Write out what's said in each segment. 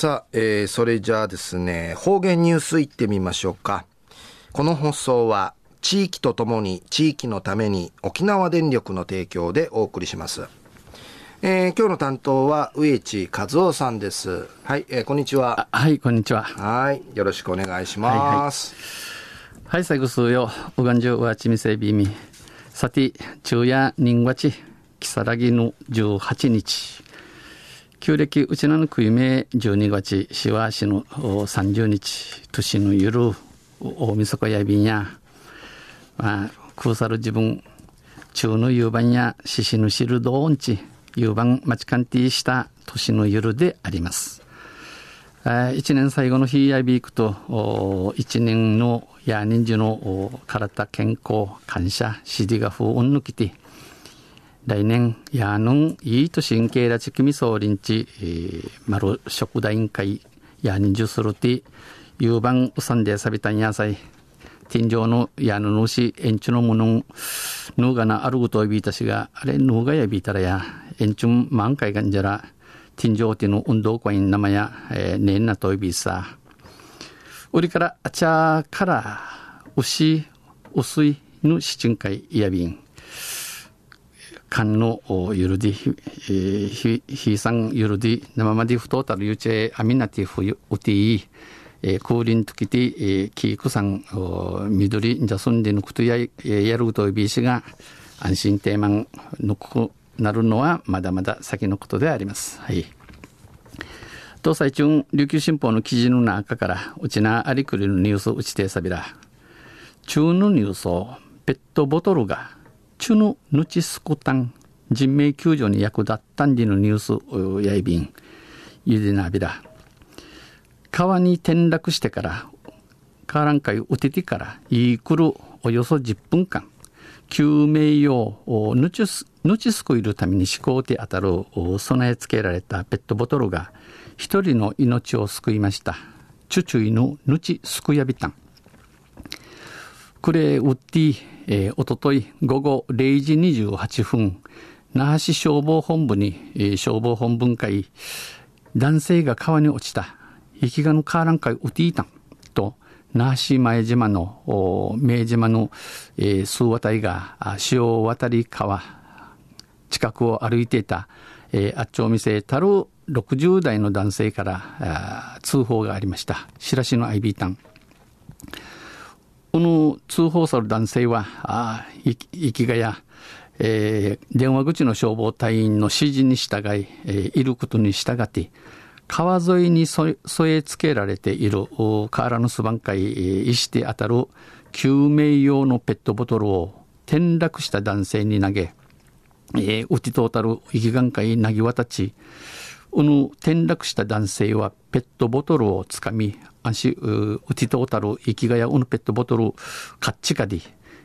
さあ、えー、それじゃあですね、方言ニュースいってみましょうか。この放送は、地域とともに地域のために沖縄電力の提供でお送りします。えー、今日の担当は植地和夫さんです。はい、えー、こんにちは。はい、こんにちは。はい、よろしくお願いします。はい、はい、最後数よ、うがんじゅうわちみせびみ。さて、昼夜人わち、きさらぎの18日。旧暦うちなのくいめ12月しわしの30日年のゆる大晦日やびんやまあ空さる自分中の夕晩や獅子の知るどんち夕晩待ちかんていした年の夜であります。一年最後の日やびいくと、一年のや人数の体健康感謝、しりがふううんぬきて、来年やぬんいいと神経らちきみそうりんち、丸食大委員会や人数するて、夕晩うさんでさびたんやさい。天井のやぬぬし、えんちのものぬがなあるごといびたしが、あれぬがやびたらや、えんちゅん満開がんじゃら、天井ての運動会の名や、えー、ねんなといびさ。売りからあちゃから、牛、薄いの七会いやびん。間のゆるで、ひ、ひさんゆるで、生までふとたるゆちえ、あみなてふうてい、えー、空林ときて、えー、キークさん、緑、じゃすんでぬくとや、やるといびしが、安心定番ぬくなるのは、まだまだ先のことであります。はい。東西中、琉球新報の記事の中から、うちなありくりのニュースうちてさびら、中のニュースを、ペットボトルが、チュヌヌチスコタン人命救助に役立ったんでのニュースやいびんゆでなびら。川に転落してからカーランカイウテティからイークルおよそ10分間救命用ヌチスヌチスコいるために思考で当たる備え付けられたペットボトルが一人の命を救いました。チュチュイのヌチスクヤビタンクレウッディえー、おととい午後0時28分、那覇市消防本部に、えー、消防本分会、男性が川に落ちた、生きがのカーラン会ウティータンと、那覇市前島の、明島の、えー、数渡りが、潮渡り川、近くを歩いていた、えー、あっちょみせたる60代の男性から通報がありました。白市のアイビータン。この通報する男性は、あ生きがや、えー、電話口の消防隊員の指示に従い、えー、いることに従って、川沿いに添え付けられている河原の巣板海石で当たる救命用のペットボトルを転落した男性に投げ、えー、うちとうたる生きがん会投げ渡ち、うぬ転落した男性はペットボトルをつかみ、足、うちとうたる生きがやうぬペットボトル、カッチカディ、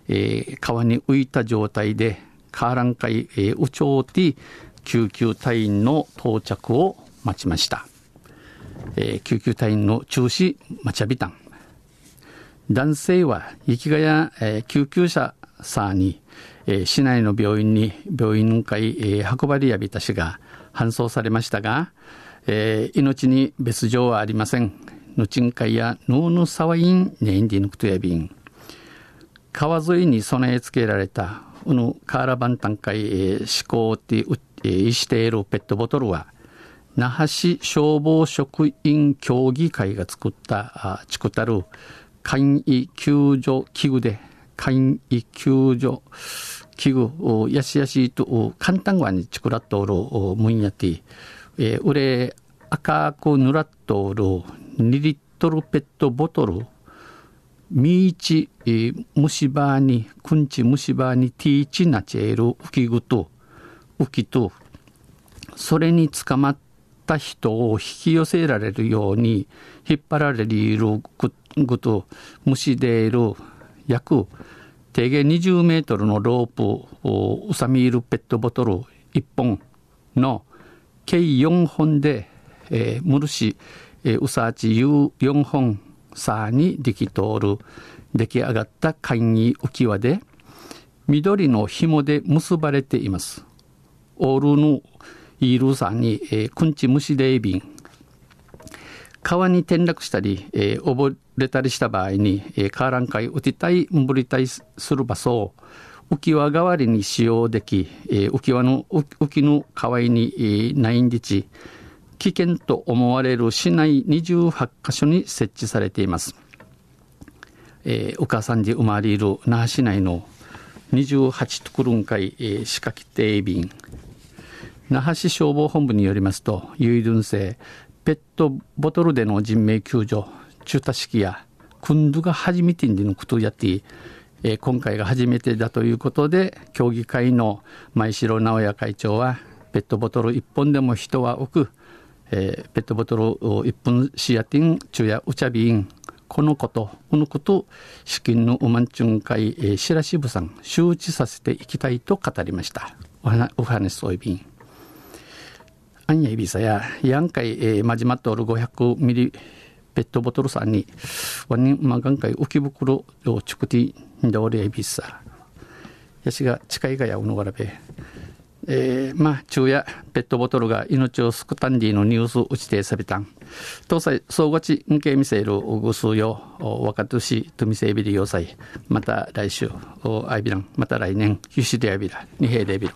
えー、川に浮いた状態で、カーラン海、えー、うちょうて、救急隊員の到着を待ちました。えー、救急隊員の中止待ちわびたん。男性は、生きがや、えー、救急車さに、えー、市内の病院に、病院会、えー、運ばれやびたしが、搬送されましたが、えー、命に別状はありません。ぬちんかいやぬぬさわいんねんでぬくとやびん。川沿いに備え付けられた、うぬカーラバンタン会、えー、思考って、えー、しているペットボトルは、那覇市消防職員協議会が作った、あちくたる簡易救助器具で、簡易救助器具を、やしやしと、簡単はにちくらっとおるもんやて、えー、うれ赤くぬらっとおる2リットルペットボトル、みいち、えー、虫歯に、くんち虫歯にティーチなチェール浮き具と、浮きと、それに捕まった人を引き寄せられるように引っ張られるぐと虫でいる約定芸20メートルのロープをうさみいるペットボトル1本の計4本で、えー、ムルシ、えー、うさち4本さにでき通る出来上がった簡易浮き輪で緑の紐で結ばれています。オールのイールさんに、えー、くんち虫でいびん。川に転落したり、えー、溺れたりした場合に、えー、カーラン海浮きたい、潜りたいする場所を浮き輪代わりに使用でき、えー、浮き輪の浮きの河合に、えー、ないんでち、危険と思われる市内28カ所に設置されています。えー、お母さんで生まれる那覇市内の28トクルン会、えー、仕掛け定便那覇市消防本部によりますと、ユイドゥン製ペットボトルでの人命救助、中多式や、クンドが初めてにのことをやって、えー、今回が初めてだということで、協議会の前城直也会長は、ペットボトル1本でも人は多く、えー、ペットボトル1本シアティン、中やお茶瓶、このこと、このこと、資金のウマンチュン会、えー、白支部さん、周知させていきたいと語りました。お話そういびん。アンヤイビサや、ヤンカイ、えー、マジマットール500ミリペットボトルさんに、ワニマガンカイ浮き袋をチュクティンダオレイビサ。やしが近いがやうのがらべ。えー、まあ、昼夜、ペットボトルが命を救ったんでのニュース打ちてさびたん。東西、総合地、んけみせる、ぐすよ、若年、とみせびり要塞。また来週、あいびらん。また来年、ゆしであびら、二平でびる。